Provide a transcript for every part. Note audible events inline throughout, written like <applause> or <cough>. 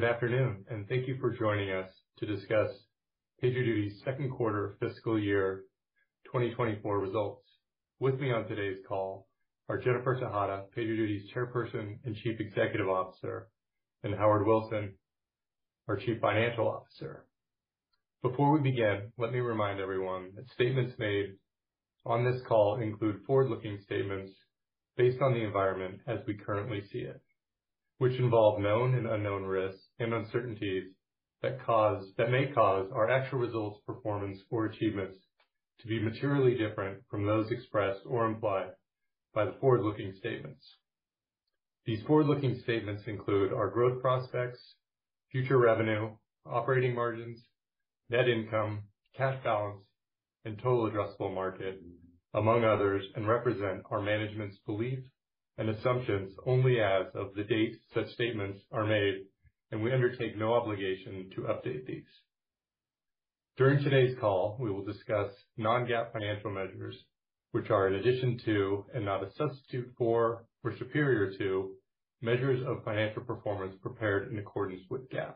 Good afternoon, and thank you for joining us to discuss PagerDuty's second quarter fiscal year 2024 results. With me on today's call are Jennifer Tejada, PagerDuty's Chairperson and Chief Executive Officer, and Howard Wilson, our Chief Financial Officer. Before we begin, let me remind everyone that statements made on this call include forward-looking statements based on the environment as we currently see it, which involve known and unknown risks and uncertainties that cause that may cause our actual results, performance, or achievements to be materially different from those expressed or implied by the forward-looking statements. These forward-looking statements include our growth prospects, future revenue, operating margins, net income, cash balance, and total addressable market, among others, and represent our management's belief and assumptions only as of the date such statements are made, and we undertake no obligation to update these. During today's call, we will discuss non-GAAP financial measures, which are in addition to, and not a substitute for or superior to, measures of financial performance prepared in accordance with GAAP.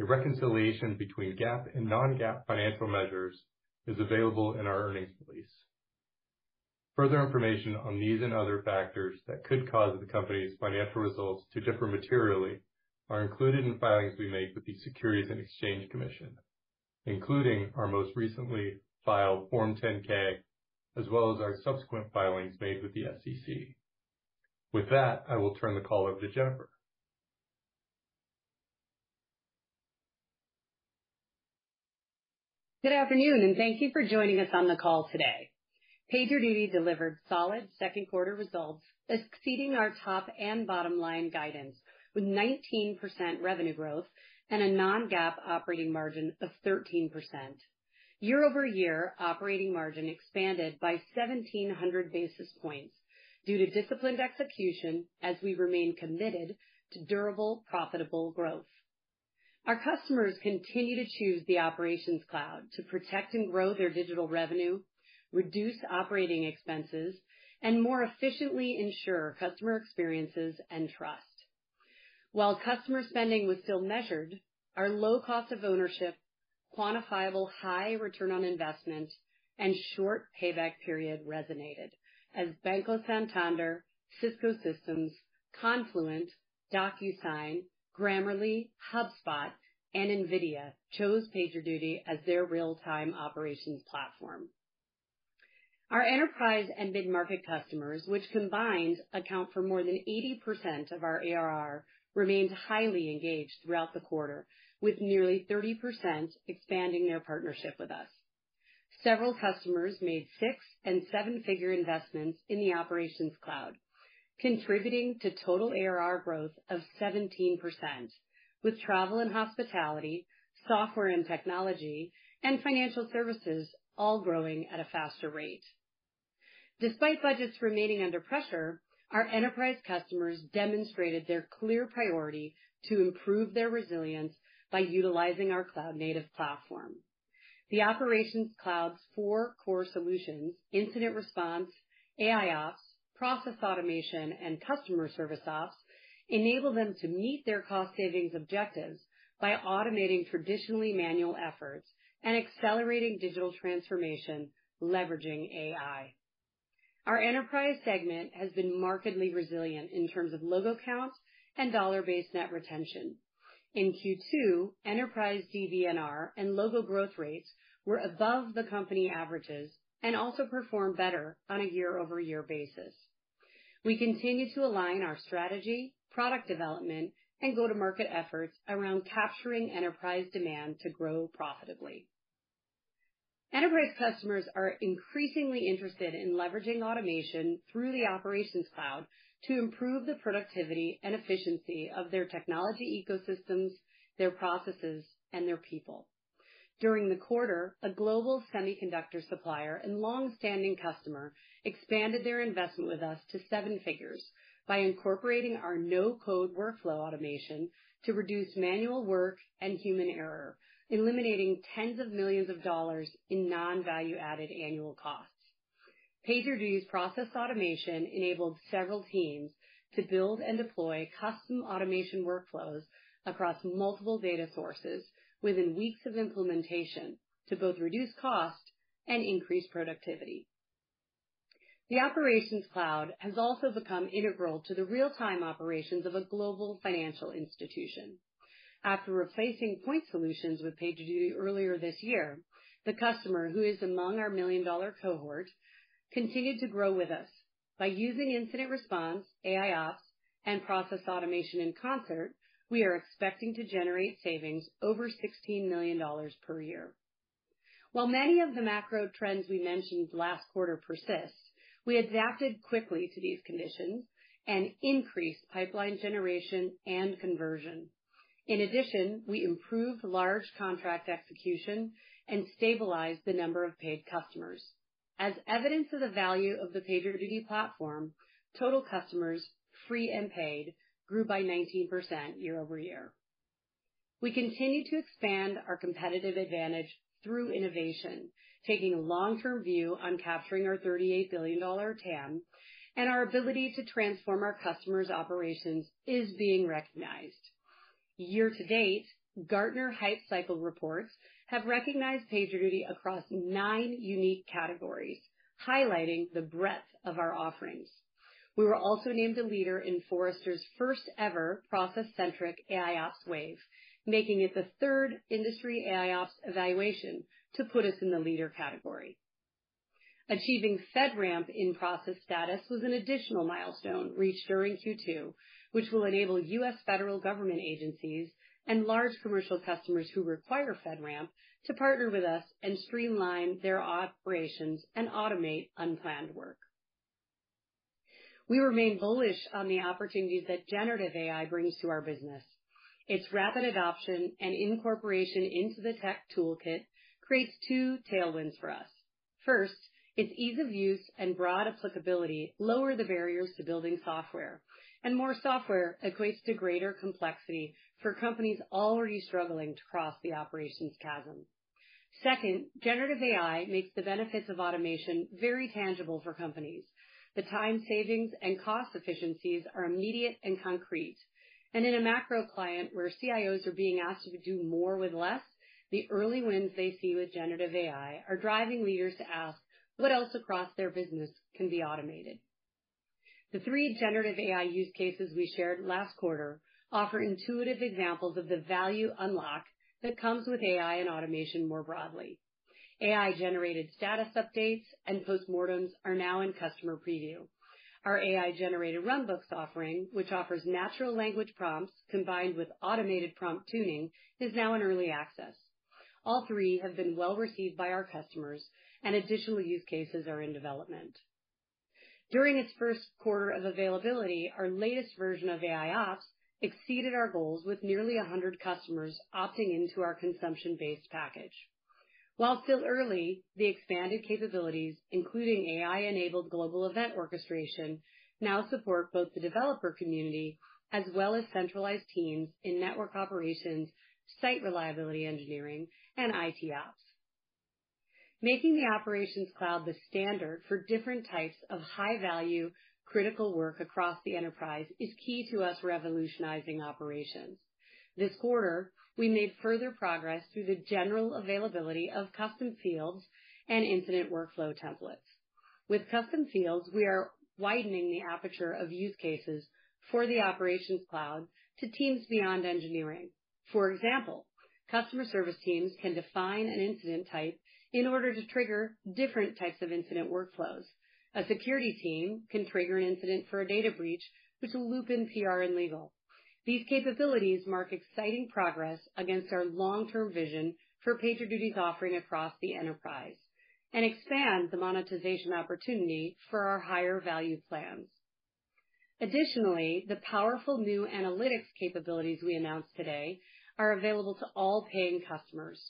A reconciliation between GAAP and non-GAAP financial measures is available in our earnings release. Further information on these and other factors that could cause the company's financial results to differ materially are included in filings we make with the Securities and Exchange Commission, including our most recently filed Form 10-K, as well as our subsequent filings made with the SEC. With that, I will turn the call over to Jennifer. Good afternoon, and thank you for joining us on the call today. PagerDuty delivered solid second quarter results, exceeding our top and bottom line guidance, with 19% revenue growth and a non-GAAP operating margin of 13%. Year-over-year operating margin expanded by 1,700 basis points due to disciplined execution as we remain committed to durable, profitable growth. Our customers continue to choose the Operations Cloud to protect and grow their digital revenue, reduce operating expenses, and more efficiently ensure customer experiences and trust. While customer spending was still measured, our low cost of ownership, quantifiable high return on investment, and short payback period resonated as Banco Santander, Cisco Systems, Confluent, DocuSign, Grammarly, HubSpot, and NVIDIA chose PagerDuty as their real-time operations platform. Our enterprise and mid-market customers, which combined account for more than 80% of our ARR, remained highly engaged throughout the quarter, with nearly 30% expanding their partnership with us. Several customers made six- and seven-figure investments in the Operations Cloud, contributing to total ARR growth of 17%, with travel and hospitality, software and technology, and financial services all growing at a faster rate. Despite budgets remaining under pressure, our enterprise customers demonstrated their clear priority to improve their resilience by utilizing our cloud-native platform. The Operations Cloud's four core solutions, incident response, AIOps, process automation, and customer service ops, enable them to meet their cost savings objectives by automating traditionally manual efforts and accelerating digital transformation, leveraging AI. Our enterprise segment has been markedly resilient in terms of logo count and dollar-based net retention. In Q2, enterprise DBNR and logo growth rates were above the company averages and also performed better on a year-over-year basis. We continue to align our strategy, product development, and go-to-market efforts around capturing enterprise demand to grow profitably. Enterprise customers are increasingly interested in leveraging automation through the Operations Cloud to improve the productivity and efficiency of their technology ecosystems, their processes, and their people. During the quarter, a global semiconductor supplier and long-standing customer expanded their investment with us to seven figures by incorporating our no-code workflow automation to reduce manual work and human error, eliminating tens of millions of dollars in non-value-added annual costs. PagerDuty's process automation enabled several teams to build and deploy custom automation workflows across multiple data sources within weeks of implementation to both reduce cost and increase productivity. The Operations Cloud has also become integral to the real-time operations of a global financial institution. After replacing point solutions with PagerDuty earlier this year, the customer, who is among our million-dollar cohort, continued to grow with us. By using incident response, AIOps, and process automation in concert, we are expecting to generate savings over $16 million per year. While many of the macro trends we mentioned last quarter persist, we adapted quickly to these conditions and increased pipeline generation and conversion. In addition, we improved large contract execution and stabilized the number of paid customers. As evidence of the value of the PagerDuty platform, total customers, free and paid, grew by 19% year-over-year. We continue to expand our competitive advantage through innovation, taking a long-term view on capturing our $38 billion TAM, and our ability to transform our customers' operations is being recognized. Year to date, Gartner Hype Cycle reports have recognized PagerDuty across nine unique categories, highlighting the breadth of our offerings. We were also named a leader in Forrester's first-ever process-centric AIOps Wave, making it the third industry AIOps evaluation to put us in the leader category. Achieving FedRAMP in-process status was an additional milestone reached during Q2, which will enable U.S. federal government agencies and large commercial customers who require FedRAMP to partner with us and streamline their operations and automate unplanned work. We remain bullish on the opportunities that generative AI brings to our business. Its rapid adoption and incorporation into the tech toolkit creates two tailwinds for us. First, its ease of use and broad applicability lower the barriers to building software, and more software equates to greater complexity for companies already struggling to cross the operations chasm. Second, generative AI makes the benefits of automation very tangible for companies. The time savings and cost efficiencies are immediate and concrete. And in a macro client where CIOs are being asked to do more with less, the early wins they see with generative AI are driving leaders to ask what else across their business can be automated. The three generative AI use cases we shared last quarter offer intuitive examples of the value unlock that comes with AI and automation more broadly. AI-generated status updates and postmortems are now in customer preview. Our AI-generated runbooks offering, which offers natural language prompts combined with automated prompt tuning, is now in early access. All three have been well received by our customers, and additional use cases are in development. During its first quarter of availability, our latest version of AIOps exceeded our goals, with nearly 100 customers opting into our consumption-based package. While still early, the expanded capabilities, including AI-enabled global event orchestration, now support both the developer community as well as centralized teams in network operations, site reliability engineering, and IT ops. Making the Operations Cloud the standard for different types of high-value, critical work across the enterprise is key to us revolutionizing operations. This quarter, we made further progress through the general availability of custom fields and incident workflow templates. With custom fields, we are widening the aperture of use cases for the Operations Cloud to teams beyond engineering. For example, customer service teams can define an incident type in order to trigger different types of incident workflows. A security team can trigger an incident for a data breach, which will loop in PR and legal. These capabilities mark exciting progress against our long-term vision for PagerDuty's offering across the enterprise and expand the monetization opportunity for our higher value plans. Additionally, the powerful new analytics capabilities we announced today are available to all paying customers.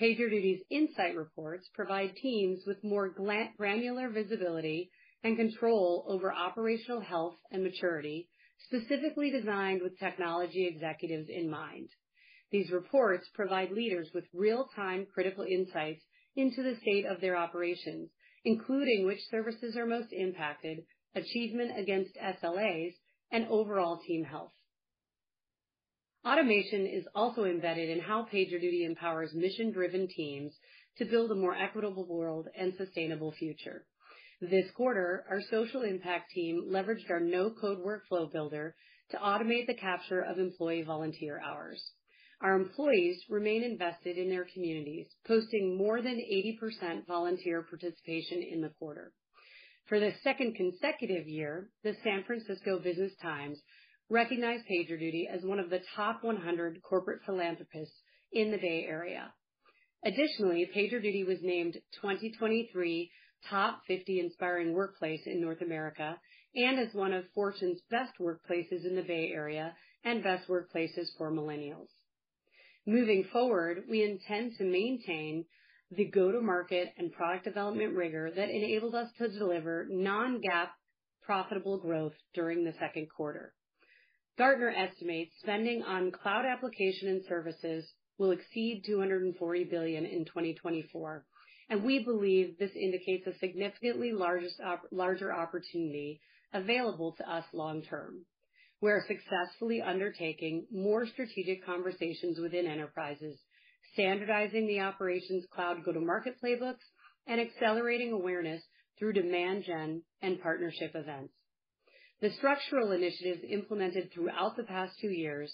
PagerDuty's Insight Reports provide teams with more granular visibility and control over operational health and maturity, specifically designed with technology executives in mind. These reports provide leaders with real-time critical insights into the state of their operations, including which services are most impacted, achievement against SLAs, and overall team health. Automation is also embedded in how PagerDuty empowers mission-driven teams to build a more equitable world and sustainable future. This quarter, our social impact team leveraged our no-code workflow builder to automate the capture of employee volunteer hours. Our employees remain invested in their communities, posting more than 80% volunteer participation in the quarter. For the second consecutive year, the San Francisco Business Times recognized PagerDuty as one of the top 100 corporate philanthropists in the Bay Area. Additionally, PagerDuty was named 2023 Top 50 Inspiring Workplace in North America and as one of Fortune's Best Workplaces in the Bay Area and Best Workplaces for Millennials. Moving forward, we intend to maintain the go-to-market and product development rigor that enabled us to deliver non-GAAP profitable growth during the second quarter. Gartner estimates spending on cloud application and services will exceed 240 billion in 2024, and we believe this indicates a significantly larger opportunity available to us long term. We're successfully undertaking more strategic conversations within enterprises, standardizing the Operations Cloud go-to-market playbooks, and accelerating awareness through demand gen and partnership events. The structural initiatives implemented throughout the past two years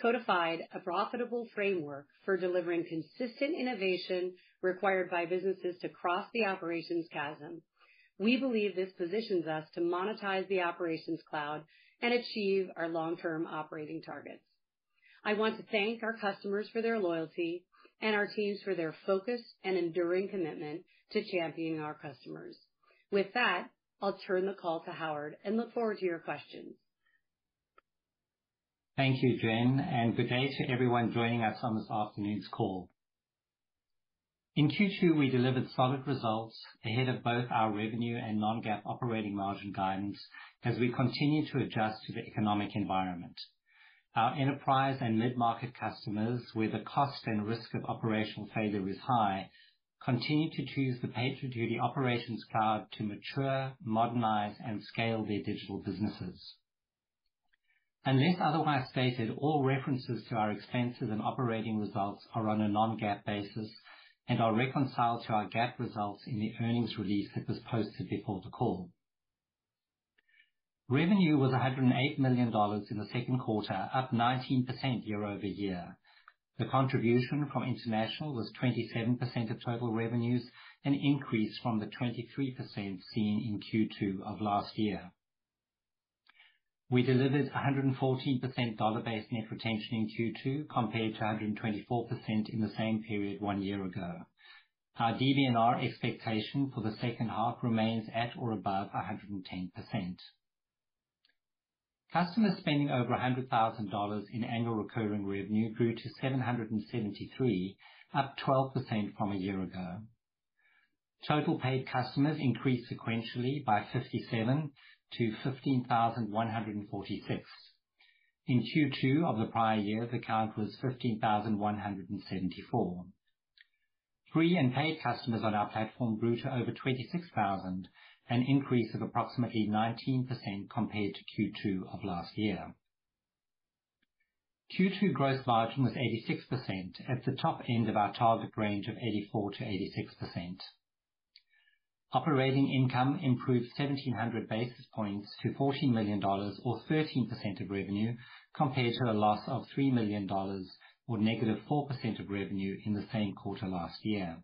codified a profitable framework for delivering consistent innovation required by businesses to cross the Operations chasm. We believe this positions us to monetize the Operations Cloud and achieve our long-term operating targets. I want to thank our customers for their loyalty and our teams for their focus and enduring commitment to championing our customers. With that, I'll turn the call to Howard and look forward to your questions. Thank you, Jen, and good day to everyone joining us on this afternoon's call. In Q2, we delivered solid results ahead of both our revenue and non-GAAP operating margin guidance as we continue to adjust to the economic environment. Our enterprise and mid-market customers, where the cost and risk of operational failure is high, continue to choose the PagerDuty Operations Cloud to mature, modernize, and scale their digital businesses. Unless otherwise stated, all references to our expenses and operating results are on a non-GAAP basis and are reconciled to our GAAP results in the earnings release that was posted before the call. Revenue was $108 million in the second quarter, up 19% year-over-year. The contribution from international was 27% of total revenues, an increase from the 23% seen in Q2 of last year. We delivered 114% dollar-based net retention in Q2, compared to 124% in the same period one year ago. Our DBNR expectation for the second half remains at or above 110%. Customers spending over $100,000 in annual recurring revenue grew to 773, up 12% from a year ago. Total paid customers increased sequentially by 57 to 15,146. In Q2 of the prior year, the count was 15,174. Free and paid customers on our platform grew to over 26,000, an increase of approximately 19% compared to Q2 of last year. Q2 gross margin was 86%, at the top end of our target range of 84%-86%. Operating income improved 1,700 basis points to $14 million, or 13% of revenue, compared to a loss of $3 million, or negative -4% of revenue in the same quarter last year.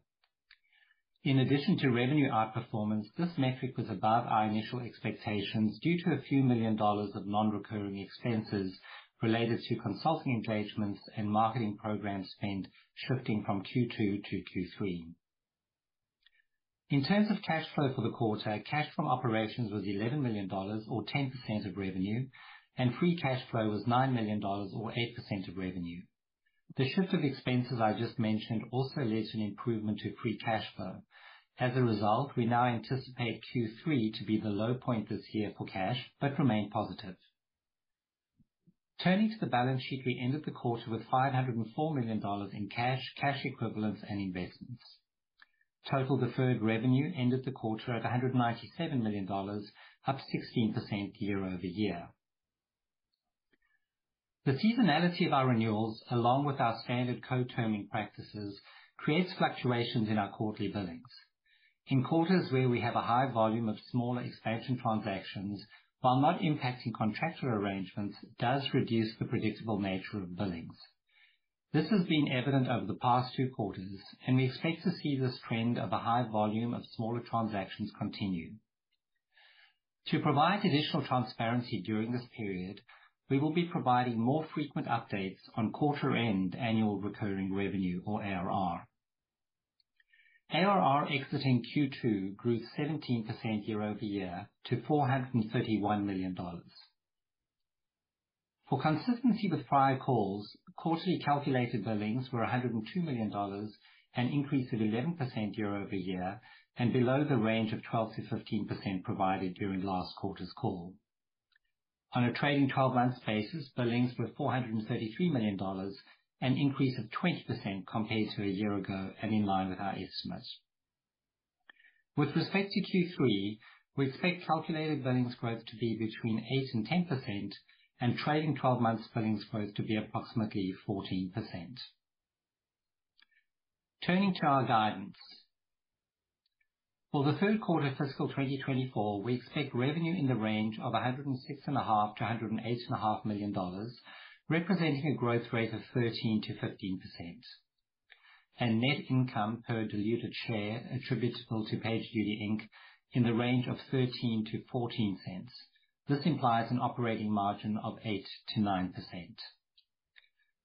In addition to revenue outperformance, this metric was above our initial expectations due to a few million dollars of non-recurring expenses related to consulting engagements and marketing program spend shifting from Q2 to Q3. In terms of cash flow for the quarter, cash from operations was $11 million, or 10% of revenue, and free cash flow was $9 million, or 8% of revenue. The shift of expenses I just mentioned also led to an improvement to free cash flow. As a result, we now anticipate Q3 to be the low point this year for cash, but remain positive. Turning to the balance sheet, we ended the quarter with $504 million in cash, cash equivalents, and investments. Total deferred revenue ended the quarter at $197 million, up 16% year-over-year. The seasonality of our renewals, along with our standard co-terming practices, creates fluctuations in our quarterly billings. In quarters where we have a high volume of smaller expansion transactions, while not impacting contractual arrangements, does reduce the predictable nature of billings. This has been evident over the past two quarters, and we expect to see this trend of a high volume of smaller transactions continue. To provide additional transparency during this period, we will be providing more frequent updates on quarter-end annual recurring revenue or ARR. ARR exiting Q2 grew 17% year-over-year to $431 million. For consistency with prior calls, quarterly calculated billings were $102 million, an increase of 11% year-over-year, and below the range of 12%-15% provided during last quarter's call. On a trailing 12 months basis, billings were $433 million, an increase of 20% compared to a year ago and in line with our estimates. With respect to Q3, we expect calculated billings growth to be between 8 and 10%, and trailing 12 months billings growth to be approximately 14%. Turning to our guidance. For the third quarter fiscal 2024, we expect revenue in the range of $106.5 million-$108.5 million, representing a growth rate of 13%-15%. And net income per diluted share attributable to PagerDuty, Inc. in the range of $0.13-$0.14. This implies an operating margin of 8%-9%.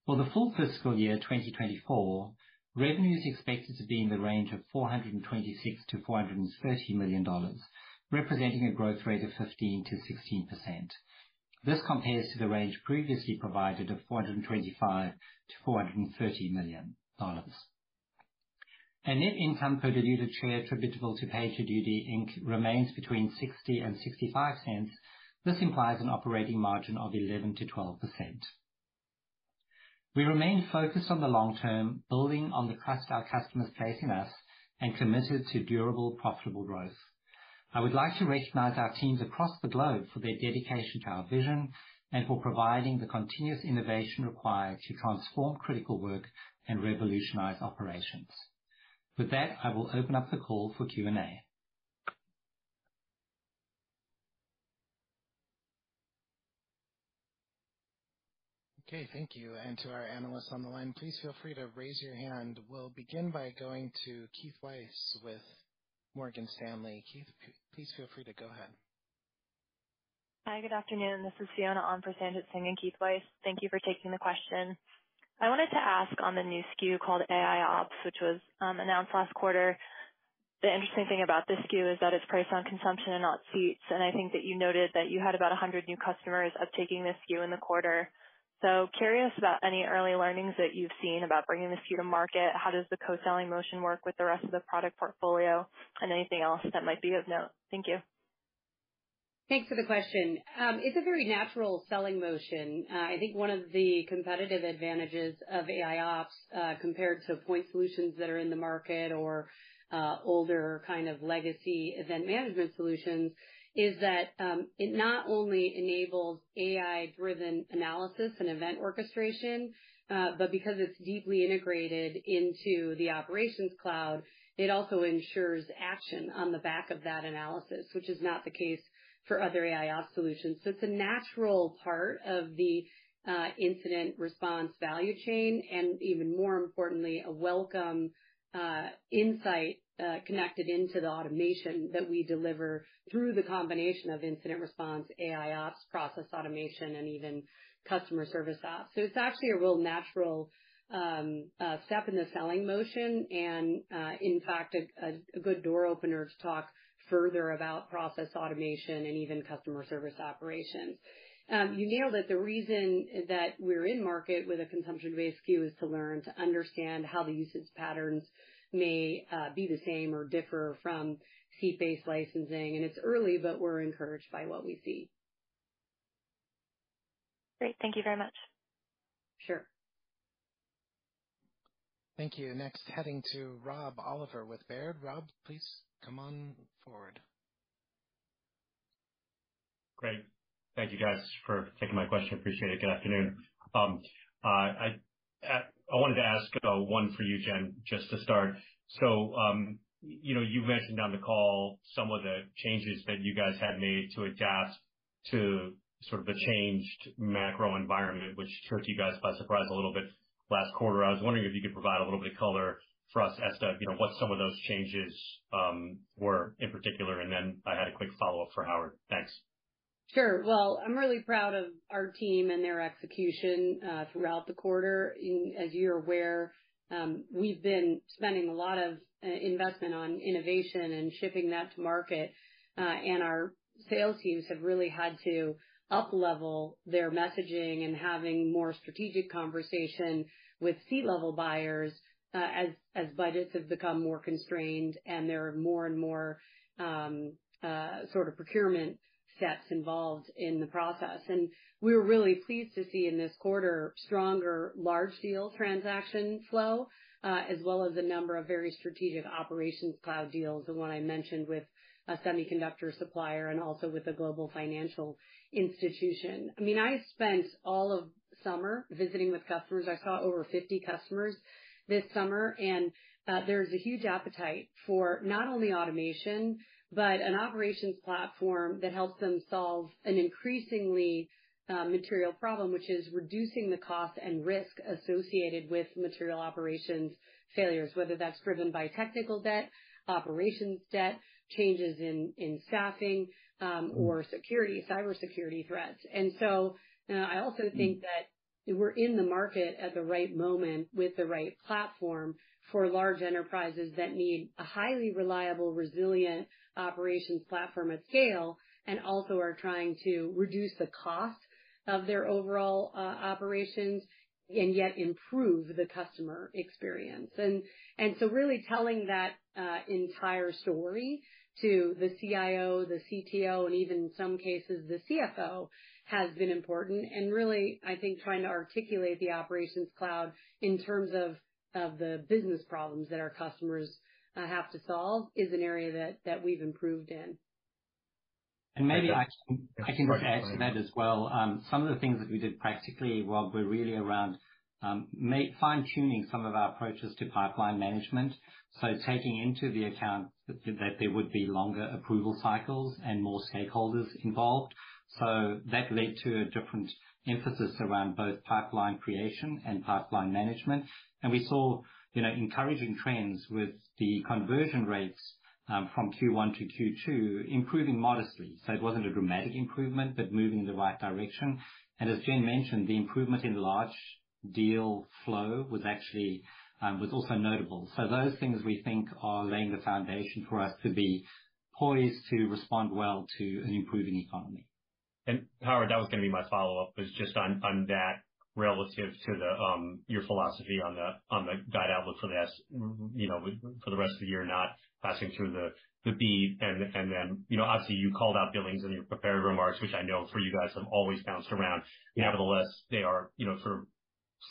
For the full fiscal year 2024, revenue is expected to be in the range of $426 million-$430 million, representing a growth rate of 15%-16%. This compares to the range previously provided of $425 million-$430 million. And net income per diluted share attributable to PagerDuty, Inc. remains between $0.60 and $0.65. This implies an operating margin of 11%-12%. We remain focused on the long term, building on the trust our customers place in us, and committed to durable, profitable growth. I would like to recognize our teams across the globe for their dedication to our vision and for providing the continuous innovation required to transform critical work and revolutionize operations. With that, I will open up the call for Q&A. Okay, thank you. And to our analysts on the line, please feel free to raise your hand. We'll begin by going to Keith Weiss with Morgan Stanley. Keith, please feel free to go ahead. Hi, good afternoon. This is Fiona on for Sanjit Singh and Keith Weiss. Thank you for taking the question. I wanted to ask on the new SKU called AIOps, which was um, announced last quarter. The interesting thing about this SKU is that it's priced on consumption and not seats, and I think that you noted that you had about 100 new customers uptaking this SKU in the quarter. So curious about any early learnings that you've seen about bringing this SKU to market. How does the co-selling motion work with the rest of the product portfolio, and anything else that might be of note? Thank you. Thanks for the question. Um, it's a very natural selling motion. Uh, I think one of the competitive advantages of AIOps, uh, compared to point solutions that are in the market or uh, older kind of legacy event management solutions, is that um it not only enables AI-driven analysis and event orchestration, uh, but because it's deeply integrated into the Operations Cloud, it also ensures action on the back of that analysis, which is not the case for other AIOps solutions. So it's a natural part of the uh incident response value chain, and even more importantly, a welcome uh insight Uh, connected into the automation that we deliver through the combination of incident response, AIOps, process automation, and even customer service ops. So it's actually a real natural um, uh, step in the selling motion and, uh, in fact, a good door opener to talk further about process automation and even customer service operations. Um, you nailed it. The reason that we're in market with a consumption-based SKU is to learn, to understand how the usage patterns may uh, be the same or differ from seat-based licensing. And it's early, but we're encouraged by what we see. Great. Thank you very much. Sure. Thank you. Next, heading to Rob Oliver with Baird. Rob, please come on forward. Great. Thank you, guys, for taking my question. Appreciate it. Good afternoon. Um, I wanted to ask one for you, Jen, just to start. So, um you know, you mentioned on the call some of the changes that you guys had made to adapt to sort of the changed macro environment, which took you guys by surprise a little bit last quarter. I was wondering if you could provide a little bit of color for us as to, you know, what some of those changes were in particular. And then I had a quick follow-up for Howard. Thanks. Sure. Well, I'm really proud of our team and their execution uh, throughout the quarter. As you're aware, um, we've been spending a lot of uh, investment on innovation and shipping that to market. Uh, and our sales teams have really had to uplevel their messaging and having more strategic conversation with C-level buyers, as as budgets have become more constrained and there are more and more um, sort of procurement steps involved in the process. And we were really pleased to see in this quarter stronger large deal transaction flow, uh, as well as a number of very strategic Operations Cloud deals, the one I mentioned with a semiconductor supplier and also with a global financial institution. I mean, I spent all of summer visiting with customers. I saw over 50 customers this summer, and uh, there's a huge appetite for not only automation, an operations platform that helps them solve an increasingly uh, material problem, which is reducing the cost and risk associated with material operations failures, whether that's driven by technical debt, operations debt, changes in in staffing, um, mm-hmm. or security, cybersecurity threats. And so uh, I also think mm-hmm. that we're in the market at the right moment with the right platform for large enterprises that need a highly reliable, resilient operations platform at scale, and also are trying to reduce the cost of their overall uh, operations and yet improve the customer experience. And and so really telling that uh, entire story to the CIO, the CTO, and even in some cases, the CFO, has been important. And really, I think trying to articulate the Operations Cloud in terms of the business problems that our customers uh, have to solve is an area that we've improved in. And maybe I can just add to that as well. Um, some of the things that we did practically, well, were really around um, fine-tuning some of our approaches to pipeline management. So taking into the account that there would be longer approval cycles and more stakeholders involved. So that led to a different emphasis around both pipeline creation and pipeline management. And we saw, you know, encouraging trends with the conversion rates um, from Q1 to Q2 improving modestly. So it wasn't a dramatic improvement, but moving in the right direction. And as Jen mentioned, the improvement in large deal flow was actually um, was also notable. So those things we think are laying the foundation for us to be poised to respond well to an improving economy. Howard, that was gonna be my follow-up, was just on that relative to the um your philosophy on the on the guide outlook for this, you know, for the rest of the year, not passing through the the beat. And and then, you know, obviously you called out billings in your prepared remarks, which I know for you guys have always bounced around. Nevertheless, they are, you know, sort of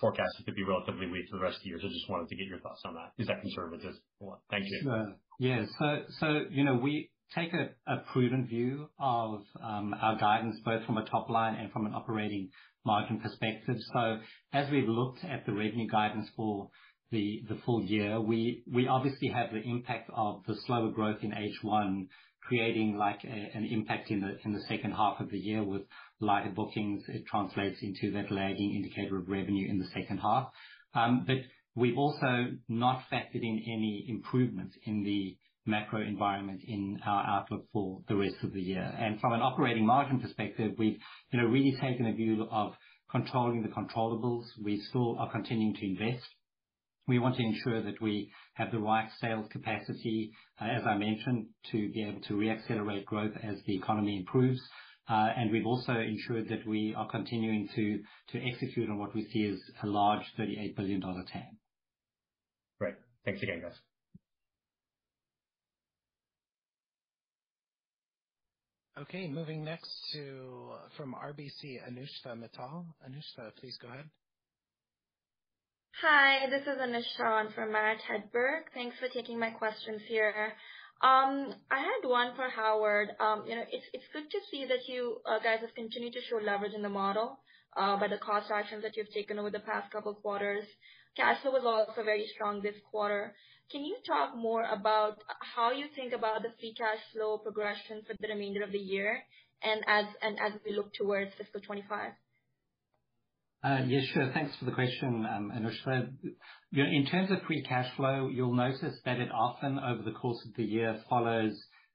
forecasted to be relatively weak for the rest of the year. So just wanted to get your thoughts on that. Is that conservative? Thank you. Yeah. You know, we take a prudent view of um, our guidance, both from a top line and from an operating margin perspective. So as we've looked at the revenue guidance for the full year, we obviously have the impact of the slower growth in H1, creating like an impact in the second half of the year with lighter bookings. It translates into that lagging indicator of revenue in the second half. Um, but we've also not factored in any improvements in the macro environment in our outlook for the rest of the year. And from an operating margin perspective, we've, you know, really taken a view of controlling the controllables. We still are continuing to invest. We want to ensure that we have the right sales capacity, as I mentioned, to be able to re-accelerate growth as the economy improves. Uh and we've also ensured that we are continuing to to execute on what we see as a large $38 billion TAM. Great. Thanks again, guys. Okay, moving next to from RBC, Anushtha Mittal. Anushtha, please go ahead. Hi, this is Anushtha on for Matt Hedberg. Thanks for taking my questions here. Um, I had one for Howard. Um, you know, it's it's good to see that you uh, guys have continued to show leverage in the model. Uh, by the cost actions that you've taken over the past couple quarters. Cash flow was also very strong this quarter. Can you talk more about how you think about the free cash flow progression for the remainder of the year and as and as we look towards fiscal 2025? Uh, yes, sure. Thanks for the question, um, Anushka. You know, in terms of free cash flow, you'll notice that it often, over the course of the year, follows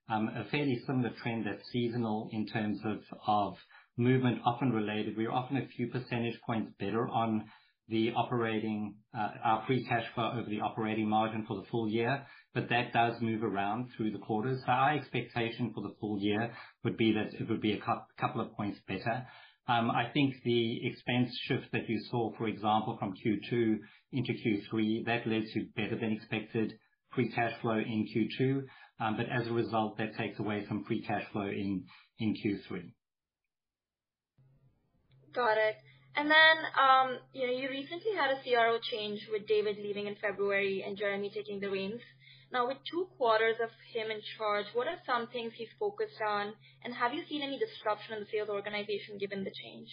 um, a fairly similar trend that's seasonal in terms of movement, often related. We're often a few percentage points better on the operating, our free cash flow over the operating margin for the full year, but that does move around through the quarters. So our expectation for the full year would be that it would be a couple of points better. Um I think the expense shift that you saw, for example, from Q2 into Q3, that led to better than expected free cash flow in Q2. But as a result, that takes away some free cash flow in in Q3. Got it. And then, um, you know, you recently had a CRO change with David leaving in February and Jeremy taking the reins. Now, with two quarters of him in charge, what are some things he's focused on? And have you seen any disruption in the sales organization given the change?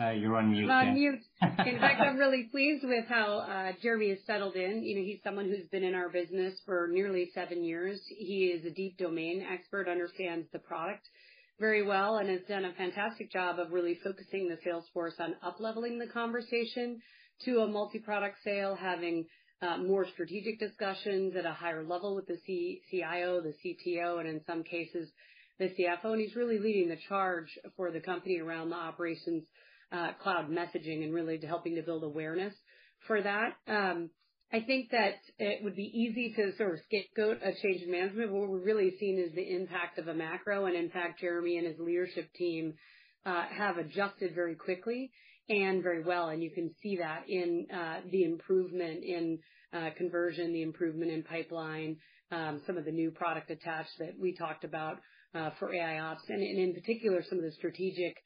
You're on mute. On mute. In <laughs> fact, I'm really pleased with how Jeremy has settled in. You know, he's someone who's been in our business for nearly seven years. He is a deep domain expert, understands the product very well, and has done a fantastic job of really focusing the sales force on upleveling the conversation to a multi-product sale, having uh, more strategic discussions at a higher level with the CIO, the CTO, and in some cases, the CFO. And he's really leading the charge for the company around the Operations uh, Cloud messaging and really helping to build awareness for that. Um, I think that it would be easy to sort of scapegoat a change in management. What we're really seeing is the impact of a macro, and in fact, Jeremy and his leadership team uh, have adjusted very quickly and very well. And you can see that in uh, the improvement in uh, conversion, the improvement in pipeline, um, some of the new product attach that we talked about for AIOps, and in particular, some of the strategic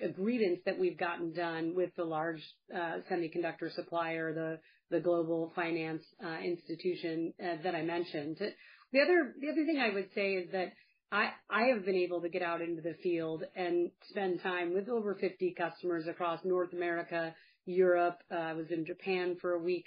agreements that we've gotten done with the large semiconductor supplier, the global finance uh, institution uh, that I mentioned. The other thing I would say is that I have been able to get out into the field and spend time with over 50 customers across North America, Europe. Uh, I was in Japan for a week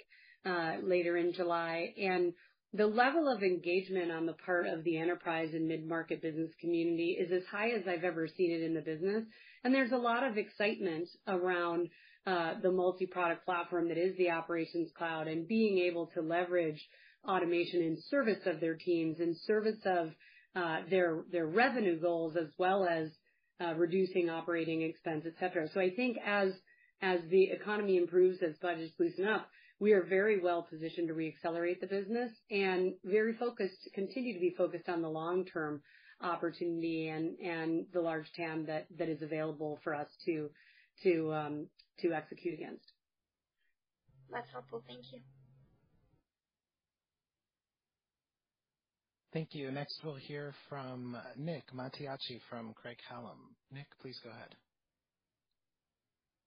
later in July, and the level of engagement on the part of the enterprise and mid-market business community is as high as I've ever seen it in the business. And there's a lot of excitement around Uh, the multi-product platform that is the Operations Cloud, and being able to leverage automation in service of their teams, in service of uh, their their revenue goals, as well as uh, reducing operating expense, et cetera. So I think as the economy improves, as budgets loosen up, we are very well positioned to reaccelerate the business and very focused, continue to be focused on the long-term opportunity and the large TAM that is available for us to Um, execute against. That's helpful. Thank you. Thank you. Next, we'll hear from Nick Mattiacci from Craig-Hallum. Nick, please go ahead.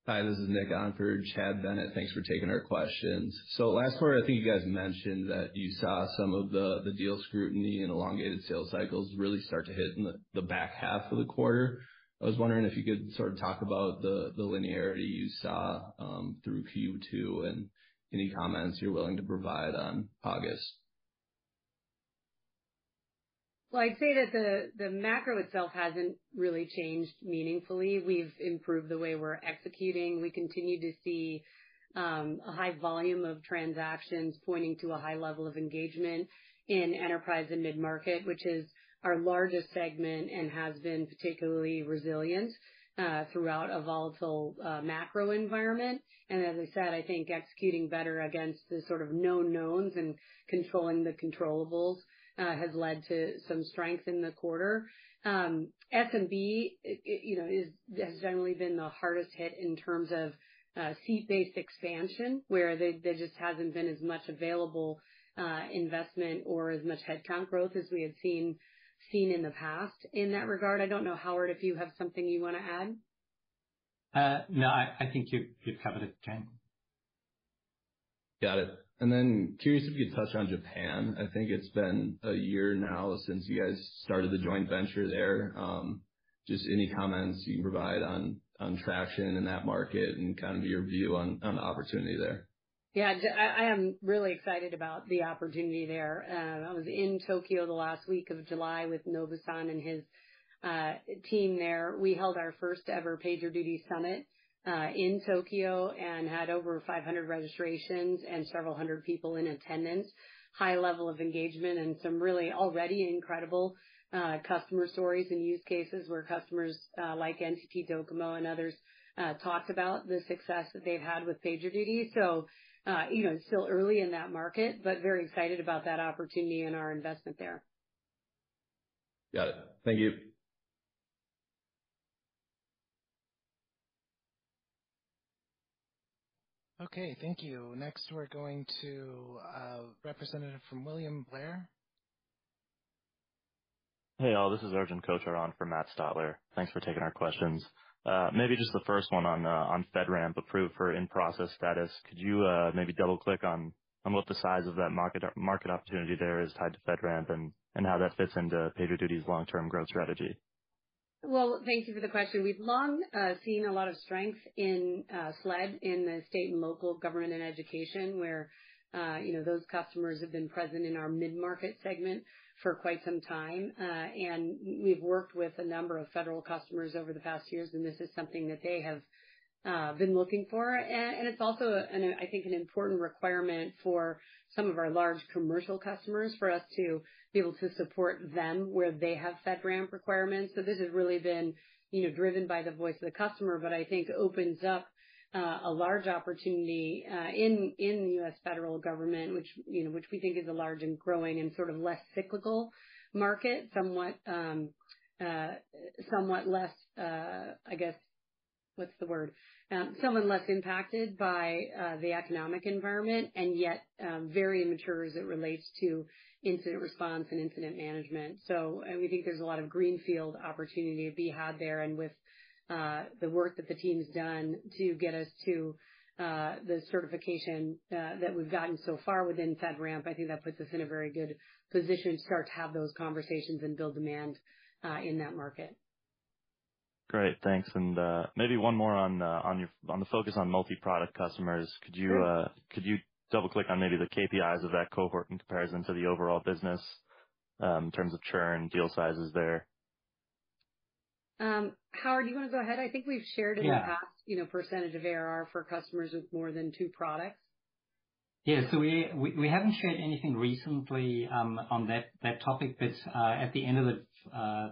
Hi, this is Nick on for Chad Bennett. Thanks for taking our questions. So last quarter, I think you guys mentioned that you saw some of the the deal scrutiny and elongated sales cycles really start to hit in the, the back half of the quarter. I was wondering if you could sort of talk about the linearity you saw um, through Q2, and any comments you're willing to provide on August. Well, I'd say that the macro itself hasn't really changed meaningfully. We've improved the way we're executing. We continue to see um, a high volume of transactions pointing to a high level of engagement in enterprise and mid-market, which is our largest segment and has been particularly resilient uh, throughout a volatile uh, macro environment. And as I said, I think executing better against the sort of known knowns and controlling the controllables uh, has led to some strength in the quarter. Um, SMB, you know, has generally been the hardest hit in terms of seat-based expansion, where there just hasn't been as much available investment or as much headcount growth as we had seen in the past. In that regard, I don't know, Howard, if you have something you want to add? Uh, no, I think you've covered it, Jen. Got it. And then curious if you could touch on Japan. I think it's been a year now since you guys started the joint venture there. Um, just any comments you can provide on on traction in that market and kind of your view on the opportunity there. Yeah, I am really excited about the opportunity there. Uh, I was in Tokyo the last week of July with Nobu-san and his uh, team there. We held our first ever PagerDuty Summit uh, in Tokyo and had over 500 registrations and several hundred people in attendance. High level of engagement and some really already incredible customer stories and use cases where customers like NTT DOCOMO and others talked about the success that they've had with PagerDuty. Uh, you know, it's still early in that market, but very excited about that opportunity and our investment there. Got it. Thank you. Okay, thank you. Next, we're going to a representative from William Blair. Hey, all. This is Arjun Kochhar on for Matt Stotler. Thanks for taking our questions. Uh, maybe just the first one on uh, on FedRAMP approved for in-process status. Could you uh, maybe double-click on what the size of that market opportunity there is tied to FedRAMP and how that fits into PagerDuty's long-term growth strategy? Well, thank you for the question. We've long seen a lot of strength in SLED, in the state and local government and education, where, you know, those customers have been present in our mid-market segment for quite some time. Uh, and we've worked with a number of federal customers over the past years, and this is something that they have uh, been looking for. And it's also I think, an important requirement for some of our large commercial customers, for us to be able to support them where they have FedRAMP requirements. So this has really been, you know, driven by the voice of the customer, but I think opens up Uh, a large opportunity uh, in the U.S. federal government, which, you know, which we think is a large and growing and sort of less cyclical market. Somewhat um, uh, less, I guess, what's the word? Um, somewhat less impacted by the economic environment, and yet, um, very mature as it relates to incident response and incident management. So we think there's a lot of greenfield opportunity to be had there. And with Uh, the work that the team's done to get us to uh, the certification uh, that we've gotten so far within FedRAMP, I think that puts us in a very good position to start to have those conversations and build demand in that market. Great, thanks. And, maybe one more on on the focus on multi-product customers. Could Sure. Could you double-click on maybe the KPIs of that cohort in comparison to the overall business, um, in terms of churn, deal sizes there? Um, Howard, do you want to go ahead? I think we've shared in the past. Yeah. You know, percentage of ARR for customers with more than two products. Yeah. So we haven't shared anything recently um, on that topic. But uh, at the end of uh,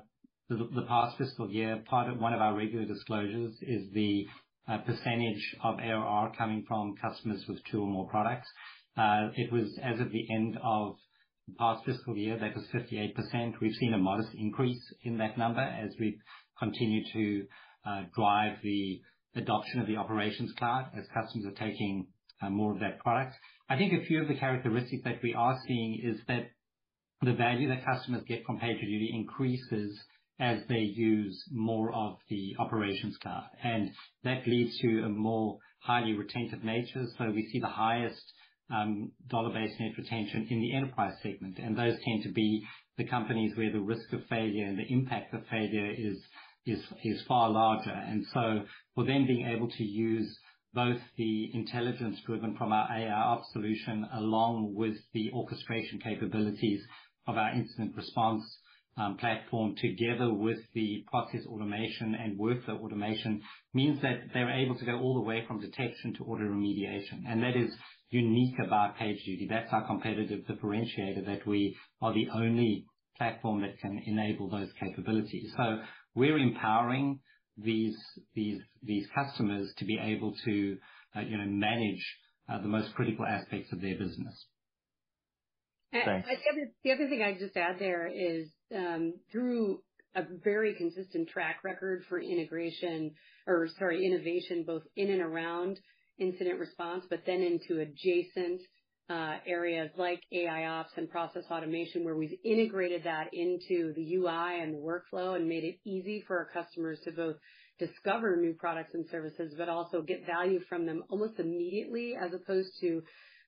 the past fiscal year, part of one of our regular disclosures is the uh, percentage of ARR coming from customers with two or more products. It was as of the end of the past fiscal year, that was 58%. We've seen a modest increase in that number as we continue to uh, drive the adoption of the Operations Cloud, as customers are taking uh, more of that product. I think a few of the characteristics that we are seeing is that the value that customers get from PagerDuty increases as they use more of the Operations Cloud, and that leads to a more highly retentive nature. So we see the highest um, dollar-based net retention in the enterprise segment, and those tend to be the companies where the risk of failure and the impact of failure is far larger. And so for them, being able to use both the intelligence driven from our AIOps solution, along with the orchestration capabilities of our incident response um, platform, together with the process automation and workflow automation, means that they're able to go all the way from detection to auto remediation. And that is unique about PagerDuty. That's our competitive differentiator, that we are the only platform that can enable those capabilities. We're empowering these these these customers to be able to, uh, you know, manage uh, the most critical aspects of their business. Thanks. The other thing I'd just add there is, um, through a very consistent track record for integration or, sorry, innovation, both in and around incident response, but then into adjacent Uh, areas like AIOps and process automation, where we've integrated that into the UI and the workflow and made it easy for our customers to both discover new products and services, but also get value from them almost immediately, as opposed to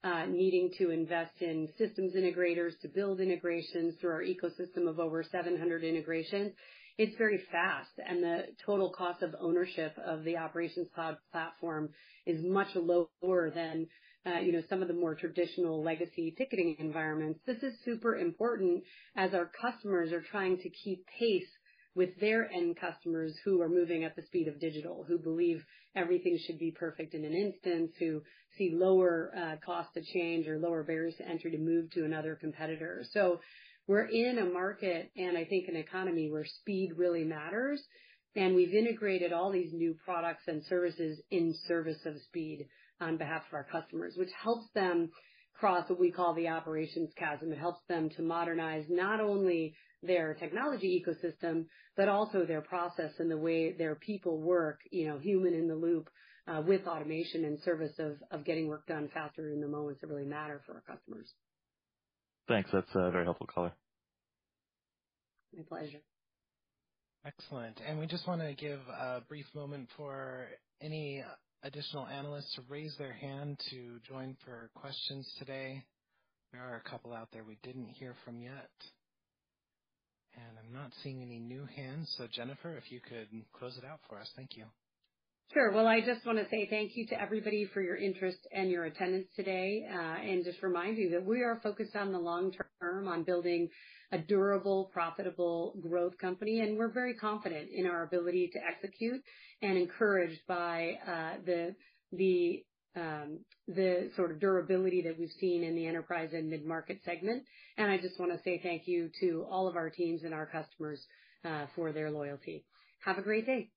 uh, needing to invest in systems integrators to build integrations through our ecosystem of over 700 integrations. it's very fast, and the total cost of ownership of the Operations Cloud platform is much lower than, Uh, you know, some of the more traditional legacy ticketing environments. This is super important as our customers are trying to keep pace with their end customers who are moving at the speed of digital, who believe everything should be perfect in an instant, who see lower uh, cost to change or lower barriers to entry to move to another competitor. So we're in a market, and I think an economy, where speed really matters, and we've integrated all these new products and services in service of speed on behalf of our customers, which helps them cross what we call the operations chasm. It helps them to modernize not only their technology ecosystem, but also their process and the way their people work, you know, human in the loop, uh, with automation and service of getting work done faster in the moments that really matter for our customers. Thanks. That's a very helpful color. My pleasure. Excellent. And we just want to give a brief moment for any additional analysts to raise their hand to join for questions today. There are a couple out there we didn't hear from yet. And I'm not seeing any new hands. So, Jennifer, if you could close it out for us. Thank you. Sure. Well, I just want to say thank you to everybody for your interest and your attendance today, and just remind you that we are focused on the long term, on building a durable, profitable growth company, and we're very confident in our ability to execute and encouraged by uh the the um the sort of durability that we've seen in the enterprise and mid-market segment. And I just want to say thank you to all of our teams and our customers for their loyalty. Have a great day.